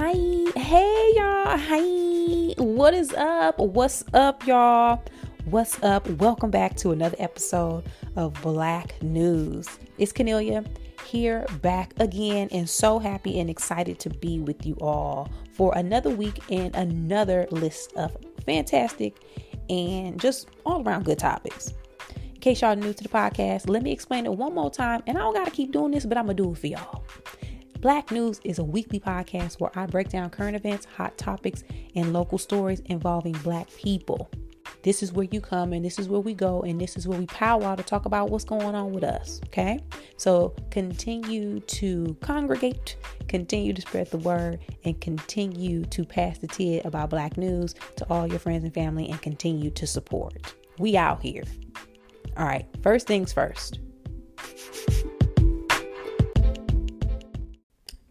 Hi, hey y'all. Hi, what is up? What's up, y'all? What's up? Welcome back to another episode of Black News. It's Kennelia here back again and so happy and excited to be with you all for another week and another list of fantastic and just all around good topics. In case y'all new to the podcast, let me explain it one more time. And I don't got to keep doing this, but I'm going to do it for y'all. Black News is a weekly podcast where I break down current events, hot topics, and local stories involving Black people. This is where you come and this is where we go and this is where we powwow to talk about what's going on with us. Okay? So continue to congregate, continue to spread the word, and continue to pass the tid about Black news to all your friends and family and continue to support. We out here. All right, first things first.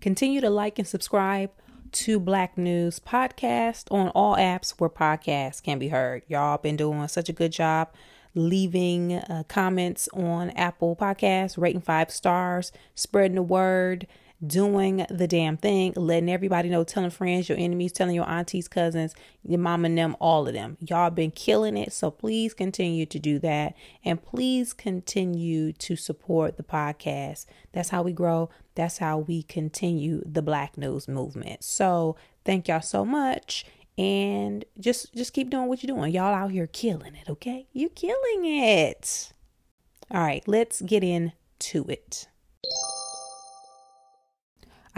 Continue to like and subscribe to Black News Podcast on all apps where podcasts can be heard. Y'all been doing such a good job leaving uh, comments on Apple Podcasts, rating five stars, spreading the word, doing the damn thing, letting everybody know, telling friends, your enemies, telling your aunties, cousins, your mom and them, all of them. Y'all been killing it. So please continue to do that. And please continue to support the podcast. That's how we grow. That's how we continue the Black News movement. So thank y'all so much. And just just keep doing what you're doing. Y'all out here killing it, okay? You're killing it. All right, let's get into it.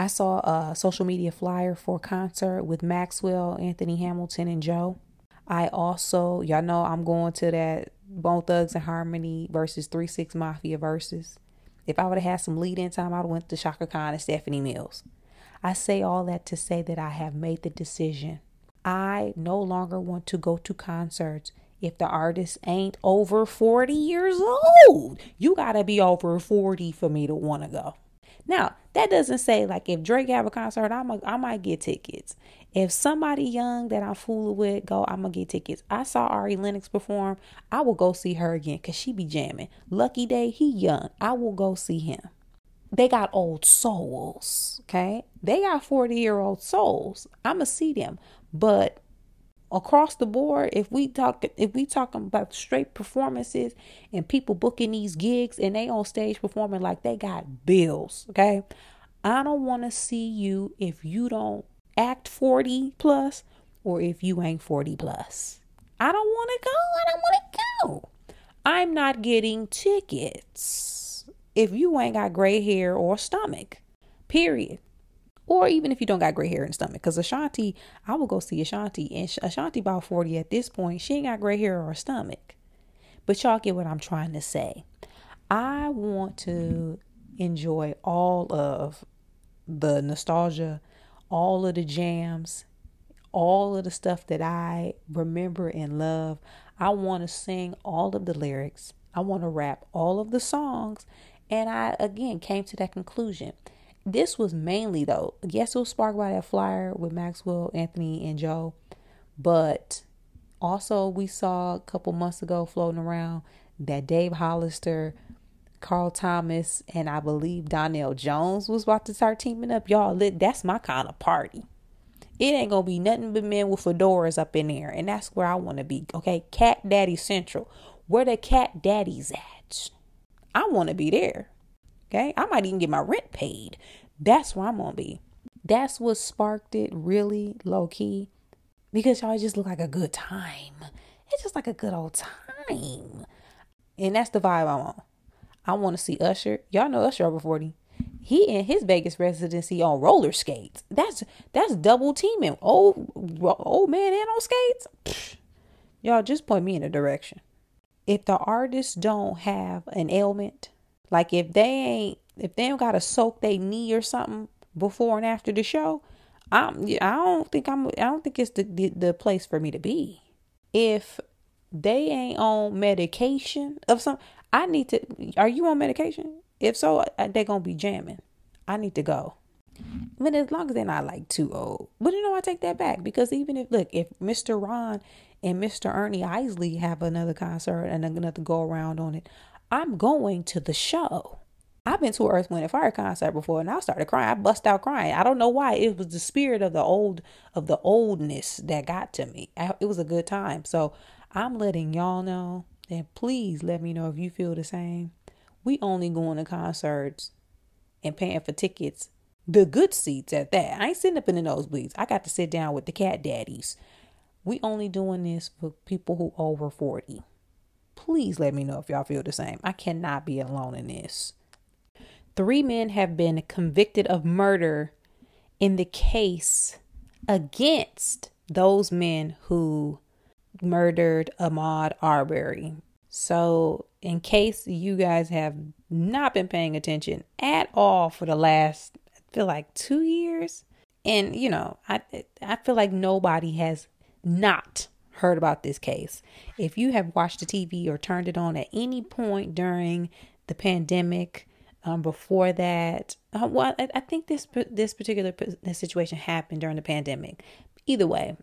I saw a social media flyer for a concert with Maxwell, Anthony Hamilton, and Joe. I also, y'all know I'm going to that Bone Thugs-n-Harmony versus 3 6 Mafia versus. If I would have had some lead in time, I would have went to Chaka Khan and Stephanie Mills. I say all that to say that I have made the decision. I no longer want to go to concerts if the artist ain't over 40 years old. You got to be over 40 for me to want to go. Now, that doesn't say like if Drake have a concert, I'm a, I might get tickets. If somebody young that I'm fooling with go, I'm gonna get tickets. I saw Ari Lennox perform. I will go see her again because she be jamming. Lucky Daye, he young. I will go see him. They got old souls, okay? They got 40 year old souls. I'ma see them. But across the board, if we talk if we talking about straight performances and people booking these gigs and they on stage performing like they got bills, okay? I don't want to see you if you don't act 40 plus or if you ain't 40 plus. I don't want to go. I don't want to go. I'm not getting tickets if you ain't got gray hair or stomach. Period. Or even if you don't got gray hair and stomach. Because Ashanti, I will go see Ashanti. And Ashanti about 40 at this point. She ain't got gray hair or a stomach. But y'all get what I'm trying to say. I want to enjoy all of the nostalgia, all of the jams, all of the stuff that I remember and love. I want to sing all of the lyrics. I want to rap all of the songs. And I, again, came to that conclusion. This was mainly, though, yes, it was sparked by that flyer with Maxwell, Anthony, and Joe. But also, we saw a couple months ago floating around that Dave Hollister, Carl Thomas, and I believe Donell Jones was about to start teaming up. Y'all, that's my kind of party. It ain't gonna be nothing but men with fedoras up in there, and that's where I want to be. Okay, Cat Daddy Central, where the cat daddies at? I want to be there. Okay, I might even get my rent paid. That's where I'm gonna be. That's what sparked it, really low key, because y'all just look like a good time. It's just like a good old time, and that's the vibe I'm on. I want to see Usher. Y'all know Usher over 40. He in his Vegas residency on roller skates. That's that's double teaming. Old old man and on skates. Y'all just point me in a direction. If the artists don't have an ailment, like if they ain't if they don't gotta soak their knee or something before and after the show, I'm I don't think I'm I don't think it's the, the, the place for me to be. If they ain't on medication of some I need to. Are you on medication? If so, they're gonna be jamming. I need to go. But as long as they're not like too old. But you know, I take that back because even if look, if Mr. Ron and Mr. Ernie Isley have another concert and another go around on it, I'm going to the show. I've been to an Earth, Wind, and Fire concert before, and I started crying. I bust out crying. I don't know why. It was the spirit of the old, of the oldness that got to me. It was a good time. So I'm letting y'all know, and please let me know if you feel the same. We only going to concerts and paying for tickets, the good seats at that. I ain't sitting up in the nosebleeds. I got to sit down with the cat daddies. We only doing this for people who over 40. Please let me know if y'all feel the same. I cannot be alone in this. Three men have been convicted of murder in the case against those men who murdered Ahmaud Arbery. So, in case you guys have not been paying attention at all for the last, I feel like two years, and you know, I I feel like nobody has not heard about this case. If you have watched the TV or turned it on at any point during the pandemic, um, before that, uh, well, I, I, think this this particular this situation happened during the pandemic. Either way,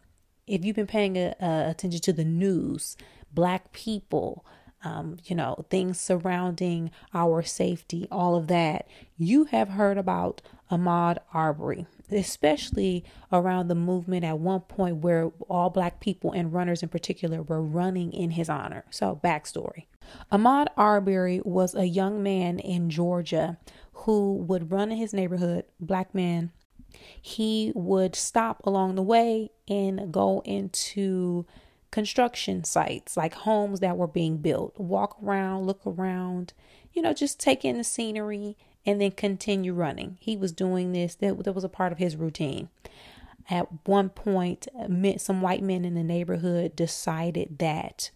if you've been paying a, a attention to the news, black people, um, you know, things surrounding our safety, all of that, you have heard about Ahmaud Arbery, especially around the movement at one point where all black people and runners in particular were running in his honor. So, backstory. Ahmaud Arbery was a young man in Georgia who would run in his neighborhood, black man. He would stop along the way and go into construction sites, like homes that were being built, walk around, look around, you know, just take in the scenery and then continue running. He was doing this, that, that was a part of his routine. At one point, some white men in the neighborhood decided that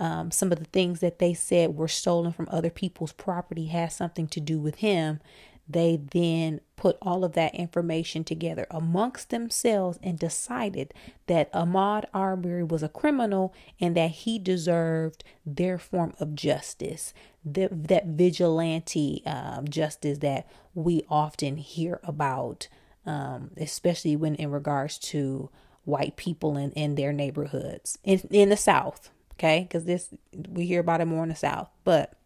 um, some of the things that they said were stolen from other people's property has something to do with him. They then put all of that information together amongst themselves and decided that Ahmaud Arbery was a criminal and that he deserved their form of justice, the, that vigilante um, justice that we often hear about, um, especially when in regards to white people in, in their neighborhoods in, in the South okay? Because this we hear about it more in the south but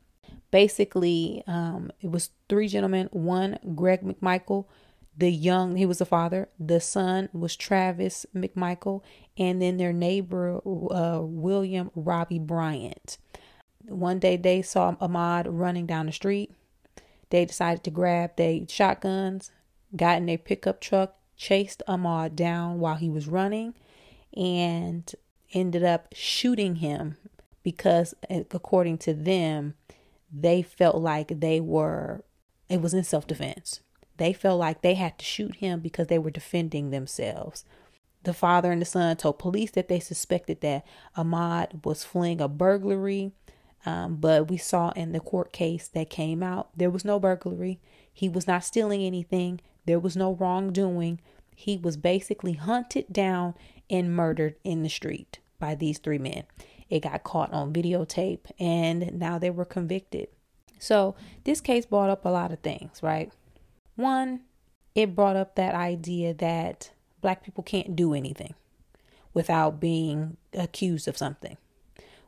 basically um it was three gentlemen one greg mcmichael the young he was the father the son was travis mcmichael and then their neighbor uh, william roddie bryant. One day they saw Ahmaud running down the street. They decided to grab their shotguns got in their pickup truck chased Ahmaud down while he was running and ended up shooting him because, according to them, they felt like they were, it was in self defense. They felt like they had to shoot him because they were defending themselves. The father and the son told police that they suspected that Ahmaud was fleeing a burglary. Um, but we saw in the court case that came out, there was no burglary. He was not stealing anything. There was no wrongdoing. He was basically hunted down and murdered in the street by these three men. It got caught on videotape and now they were convicted. So, this case brought up a lot of things, right? One, it brought up that idea that black people can't do anything without being accused of something.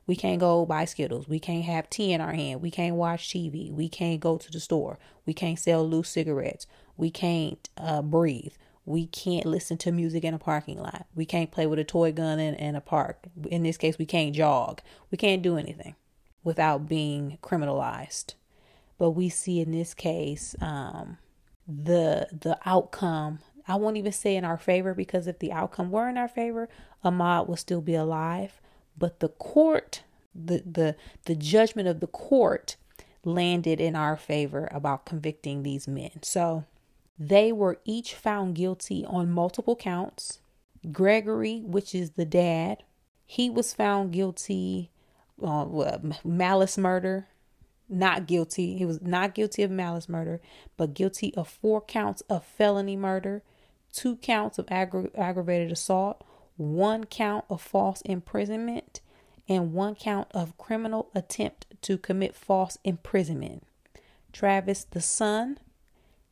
We can't go buy Skittles. We can't have tea in our hand. We can't watch TV. We can't go to the store. We can't sell loose cigarettes. We can't uh, breathe. We can't listen to music in a parking lot. We can't play with a toy gun in, in a park. In this case, we can't jog. We can't do anything without being criminalized. But we see in this case um, the the outcome. I won't even say in our favor because if the outcome were in our favor, Ahmaud would still be alive. But the court, the the the judgment of the court landed in our favor about convicting these men. So they were each found guilty on multiple counts. Gregory, which is the dad, he was found guilty on uh, malice murder. Not guilty. He was not guilty of malice murder, but guilty of four counts of felony murder, two counts of aggra- aggravated assault, one count of false imprisonment, and one count of criminal attempt to commit false imprisonment. Travis, the son,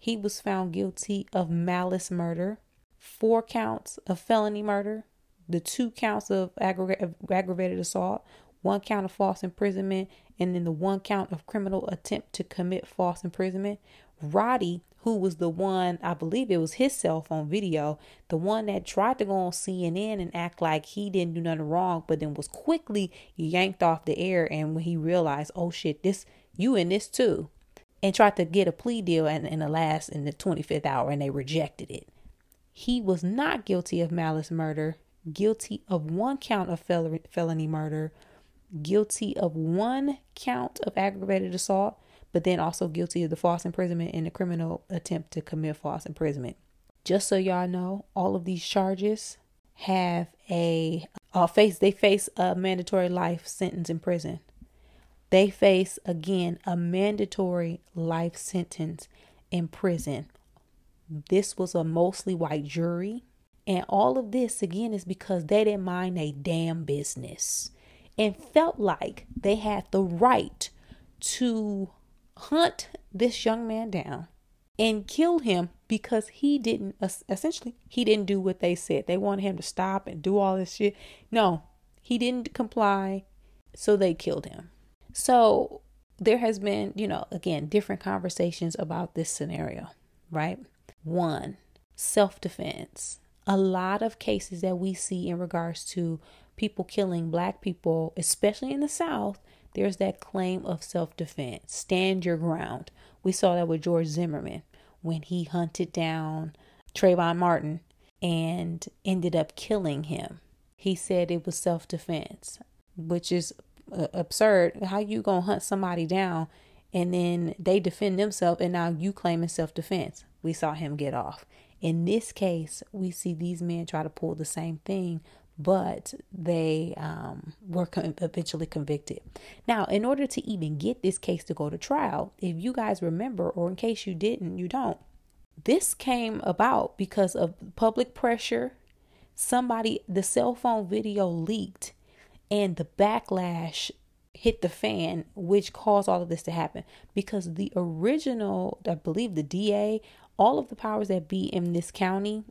he was found guilty of malice murder, four counts of felony murder, the two counts of aggravated assault, one count of false imprisonment, and then the one count of criminal attempt to commit false imprisonment. Roddie, who was the one, I believe it was his cell phone video, the one that tried to go on CNN and act like he didn't do nothing wrong, but then was quickly yanked off the air. And when he realized, oh shit, this, you in this too, and tried to get a plea deal in, in the last, in the 25th hour, and they rejected it. He was not guilty of malice murder, guilty of one count of fel- felony murder, guilty of one count of aggravated assault, but then also guilty of the false imprisonment and the criminal attempt to commit false imprisonment. Just so y'all know, all of these charges have a uh, face they face a mandatory life sentence in prison. They face again a mandatory life sentence in prison. This was a mostly white jury. And all of this again is because they didn't mind a damn business and felt like they had the right to hunt this young man down and kill him because he didn't essentially he didn't do what they said. They wanted him to stop and do all this shit. No, he didn't comply, so they killed him. So there has been, you know, again, different conversations about this scenario, right? One, self-defense. A lot of cases that we see in regards to people killing black people, especially in the South, there's that claim of self defense. Stand your ground. We saw that with George Zimmerman when he hunted down Trayvon Martin and ended up killing him. He said it was self defense, which is uh, absurd. How you gonna hunt somebody down and then they defend themselves and now you claim self defense? We saw him get off. In this case, we see these men try to pull the same thing, but they um, were con- eventually convicted. Now, in order to even get this case to go to trial, if you guys remember, or in case you didn't, you don't, this came about because of public pressure. Somebody, the cell phone video leaked, and the backlash hit the fan, which caused all of this to happen. Because the original, I believe the DA, all of the powers that be in this county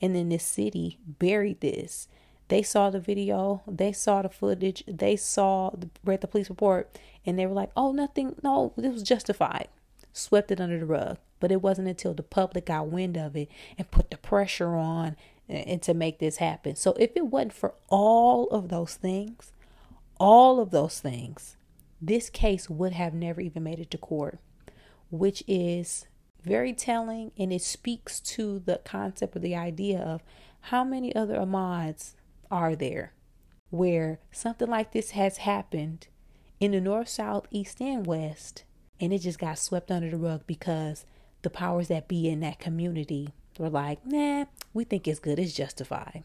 and in this city buried this they saw the video, they saw the footage, they saw the, read the police report, and they were like, "Oh, nothing. No, this was justified." Swept it under the rug. But it wasn't until the public got wind of it and put the pressure on and to make this happen. So if it wasn't for all of those things, all of those things, this case would have never even made it to court, which is very telling and it speaks to the concept or the idea of how many other Ahmauds are there where something like this has happened in the north, south, east, and west, and it just got swept under the rug because the powers that be in that community were like, nah, we think it's good, it's justified.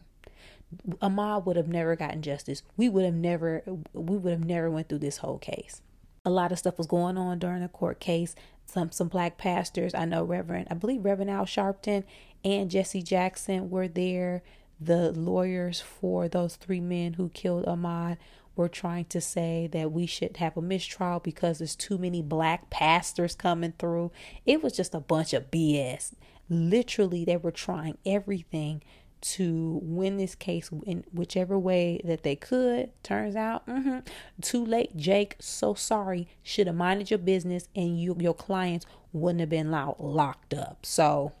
Ahmaud would have never gotten justice. We would have never we would have never went through this whole case. A lot of stuff was going on during the court case. Some some black pastors, I know Reverend, I believe Reverend Al Sharpton and Jesse Jackson were there the lawyers for those three men who killed Ahmaud were trying to say that we should have a mistrial because there's too many black pastors coming through. It was just a bunch of BS. Literally, they were trying everything to win this case in whichever way that they could. Turns out, mm-hmm, too late, Jake. So sorry. Should have minded your business, and you, your clients wouldn't have been locked up. So,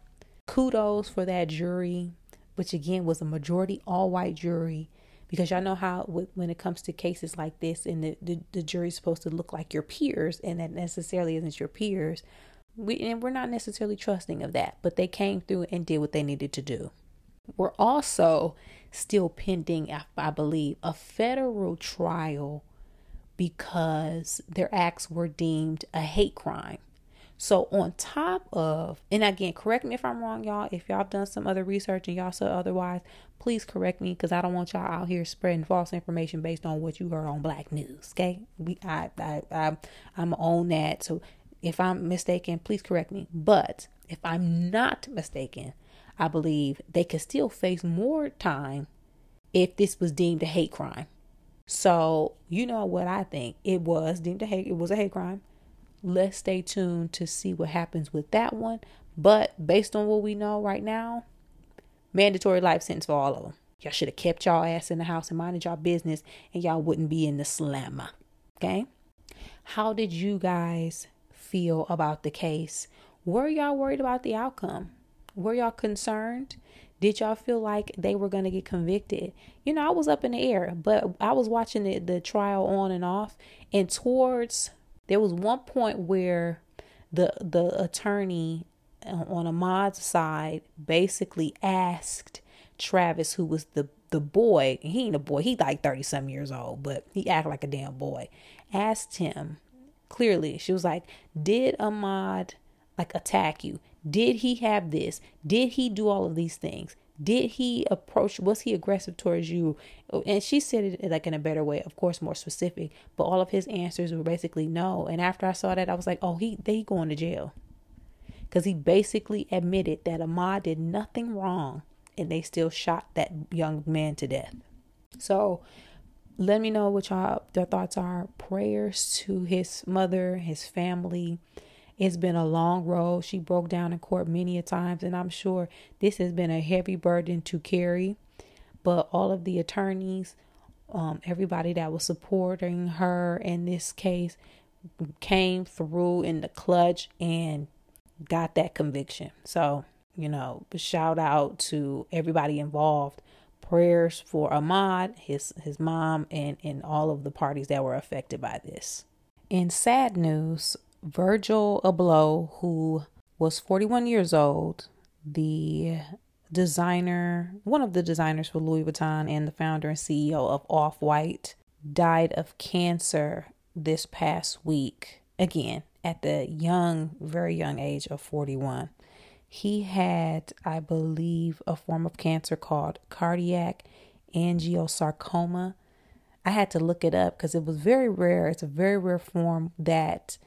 kudos for that jury which again was a majority all white jury because y'all know how when it comes to cases like this and the, the, the jury's supposed to look like your peers and that necessarily isn't your peers we and we're not necessarily trusting of that but they came through and did what they needed to do we're also still pending i believe a federal trial because their acts were deemed a hate crime so on top of, and again, correct me if I'm wrong, y'all. If y'all have done some other research and y'all said otherwise, please correct me because I don't want y'all out here spreading false information based on what you heard on Black News. Okay, we I I, I I'm on that. So if I'm mistaken, please correct me. But if I'm not mistaken, I believe they could still face more time if this was deemed a hate crime. So you know what I think? It was deemed a hate. It was a hate crime let's stay tuned to see what happens with that one. But based on what we know right now, mandatory life sentence for all of them. Y'all should have kept y'all ass in the house and minded y'all business, and y'all wouldn't be in the slammer. Okay. How did you guys feel about the case? Were y'all worried about the outcome? Were y'all concerned? Did y'all feel like they were going to get convicted? You know, I was up in the air, but I was watching the, the trial on and off. And towards, there was one point where the the attorney uh, on Ahmaud's side basically asked Travis, who was the the boy, he ain't a boy, he like 30 some years old, but he act like a damn boy, asked him clearly, she was like, Did Ahmaud like attack you? Did he have this? Did he do all of these things? Did he approach, was he aggressive towards you? And she said it like in a better way, of course, more specific, but all of his answers were basically no. And after I saw that, I was like, oh, he, they going to jail. Because he basically admitted that Ahmaud did nothing wrong and they still shot that young man to death. So let me know what y'all their thoughts are. Prayers to his mother, his family. It's been a long road. She broke down in court many a times, and I'm sure this has been a heavy burden to carry. But all of the attorneys, um, everybody that was supporting her in this case, came through in the clutch and got that conviction. So, you know, shout out to everybody involved. Prayers for Ahmaud, his his mom, and and all of the parties that were affected by this. In sad news, Virgil Abloh, who was 41 years old, the designer, one of the designers for Louis Vuitton and the founder and CEO of Off White, died of cancer this past week. Again, at the young, very young age of 41. He had, I believe, a form of cancer called cardiac angiosarcoma. I had to look it up because it was very rare. It's a very rare form that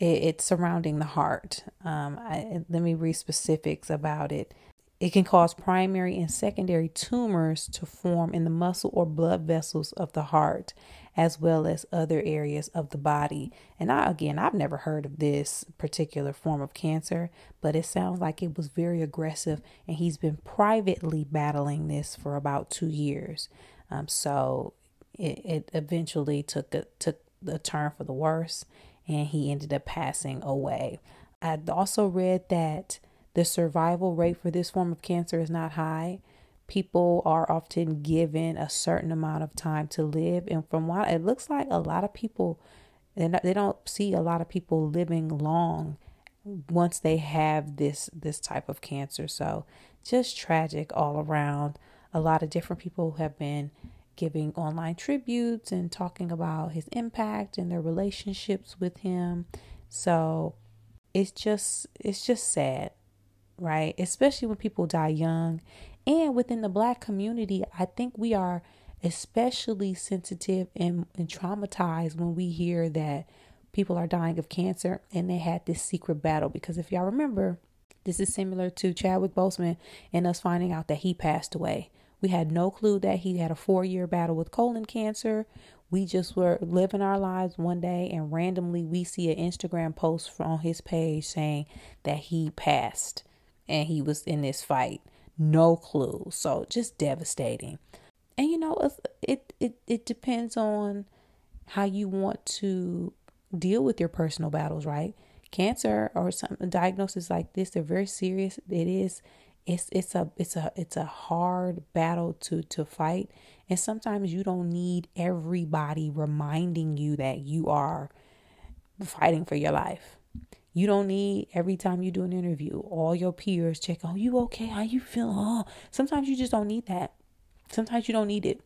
it, it's surrounding the heart. Um, I, let me read specifics about it. It can cause primary and secondary tumors to form in the muscle or blood vessels of the heart, as well as other areas of the body. And I, again, I've never heard of this particular form of cancer, but it sounds like it was very aggressive, and he's been privately battling this for about two years. Um, so it, it eventually took a, took a turn for the worse, and he ended up passing away. I also read that the survival rate for this form of cancer is not high. People are often given a certain amount of time to live, and from what it looks like, a lot of people they don't see a lot of people living long once they have this this type of cancer. So just tragic all around. A lot of different people have been giving online tributes and talking about his impact and their relationships with him. So it's just it's just sad right? Especially when people die young. And within the black community, I think we are especially sensitive and, and traumatized when we hear that people are dying of cancer and they had this secret battle. Because if y'all remember, this is similar to Chadwick Boseman and us finding out that he passed away. We had no clue that he had a four year battle with colon cancer. We just were living our lives one day and randomly we see an Instagram post on his page saying that he passed and he was in this fight. No clue. So just devastating. And you know, it it it depends on how you want to deal with your personal battles, right? Cancer or some diagnosis like this, they're very serious. It is it's it's a it's a it's a hard battle to to fight and sometimes you don't need everybody reminding you that you are fighting for your life you don't need every time you do an interview, all your peers check, oh, you okay? How you feeling? Oh, sometimes you just don't need that. Sometimes you don't need it.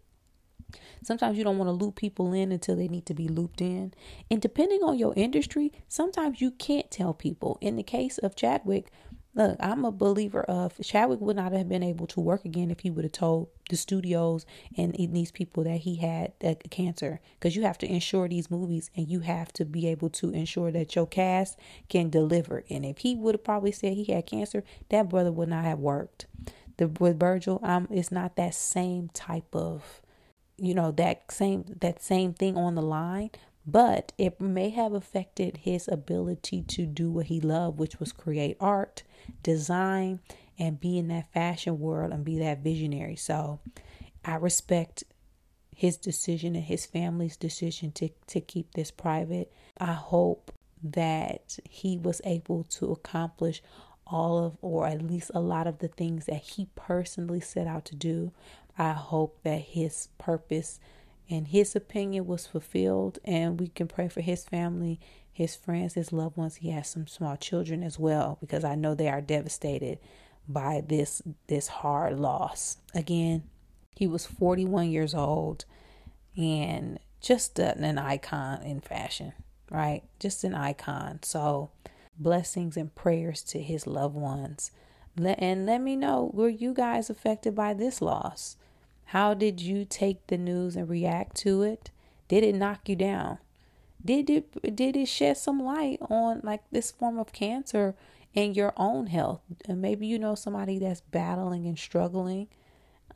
Sometimes you don't want to loop people in until they need to be looped in. And depending on your industry, sometimes you can't tell people. In the case of Chadwick, Look, I'm a believer of Chadwick would not have been able to work again if he would have told the studios and these people that he had that cancer because you have to insure these movies and you have to be able to ensure that your cast can deliver. And if he would have probably said he had cancer, that brother would not have worked. The with Virgil, um, it's not that same type of, you know, that same that same thing on the line but it may have affected his ability to do what he loved, which was create art, design, and be in that fashion world and be that visionary. So I respect his decision and his family's decision to, to keep this private. I hope that he was able to accomplish all of, or at least a lot of the things that he personally set out to do. I hope that his purpose and his opinion was fulfilled, and we can pray for his family, his friends, his loved ones. He has some small children as well, because I know they are devastated by this this hard loss. Again, he was 41 years old and just an icon in fashion, right? Just an icon. So, blessings and prayers to his loved ones. And let me know were you guys affected by this loss? How did you take the news and react to it? Did it knock you down? Did it did it shed some light on like this form of cancer in your own health? And maybe you know somebody that's battling and struggling.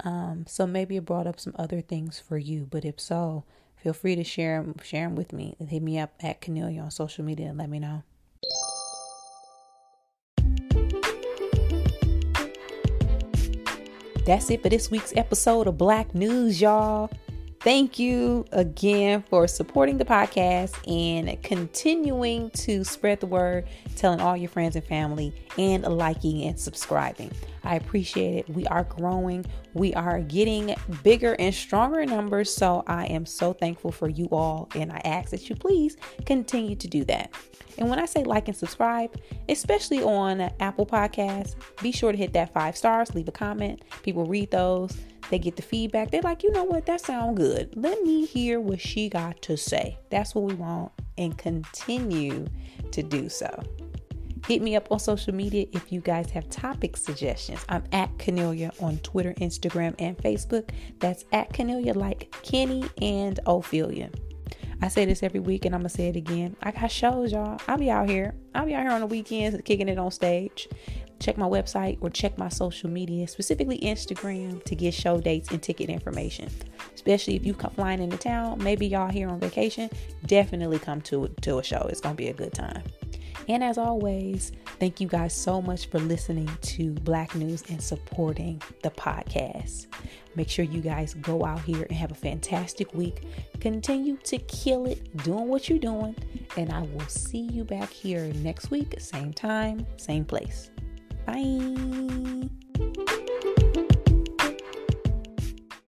Um, so maybe it brought up some other things for you. But if so, feel free to share them, share them with me. Hit me up at Kennelia on social media and let me know. That's it for this week's episode of Black News, y'all. Thank you again for supporting the podcast and continuing to spread the word, telling all your friends and family, and liking and subscribing. I appreciate it. We are growing, we are getting bigger and stronger numbers. So I am so thankful for you all, and I ask that you please continue to do that. And when I say like and subscribe, especially on Apple Podcasts, be sure to hit that five stars, leave a comment. People read those, they get the feedback. They're like, you know what, that sounds good. Let me hear what she got to say. That's what we want, and continue to do so. Hit me up on social media if you guys have topic suggestions. I'm at Kennelia on Twitter, Instagram, and Facebook. That's at Kennelia like Kenny and Ophelia. I say this every week and I'm gonna say it again. I got shows, y'all. I'll be out here. I'll be out here on the weekends kicking it on stage. Check my website or check my social media, specifically Instagram, to get show dates and ticket information. Especially if you come flying into town, maybe y'all here on vacation, definitely come to to a show. It's gonna be a good time. And as always, thank you guys so much for listening to Black News and supporting the podcast. Make sure you guys go out here and have a fantastic week. Continue to kill it, doing what you're doing. And I will see you back here next week, same time, same place. Bye.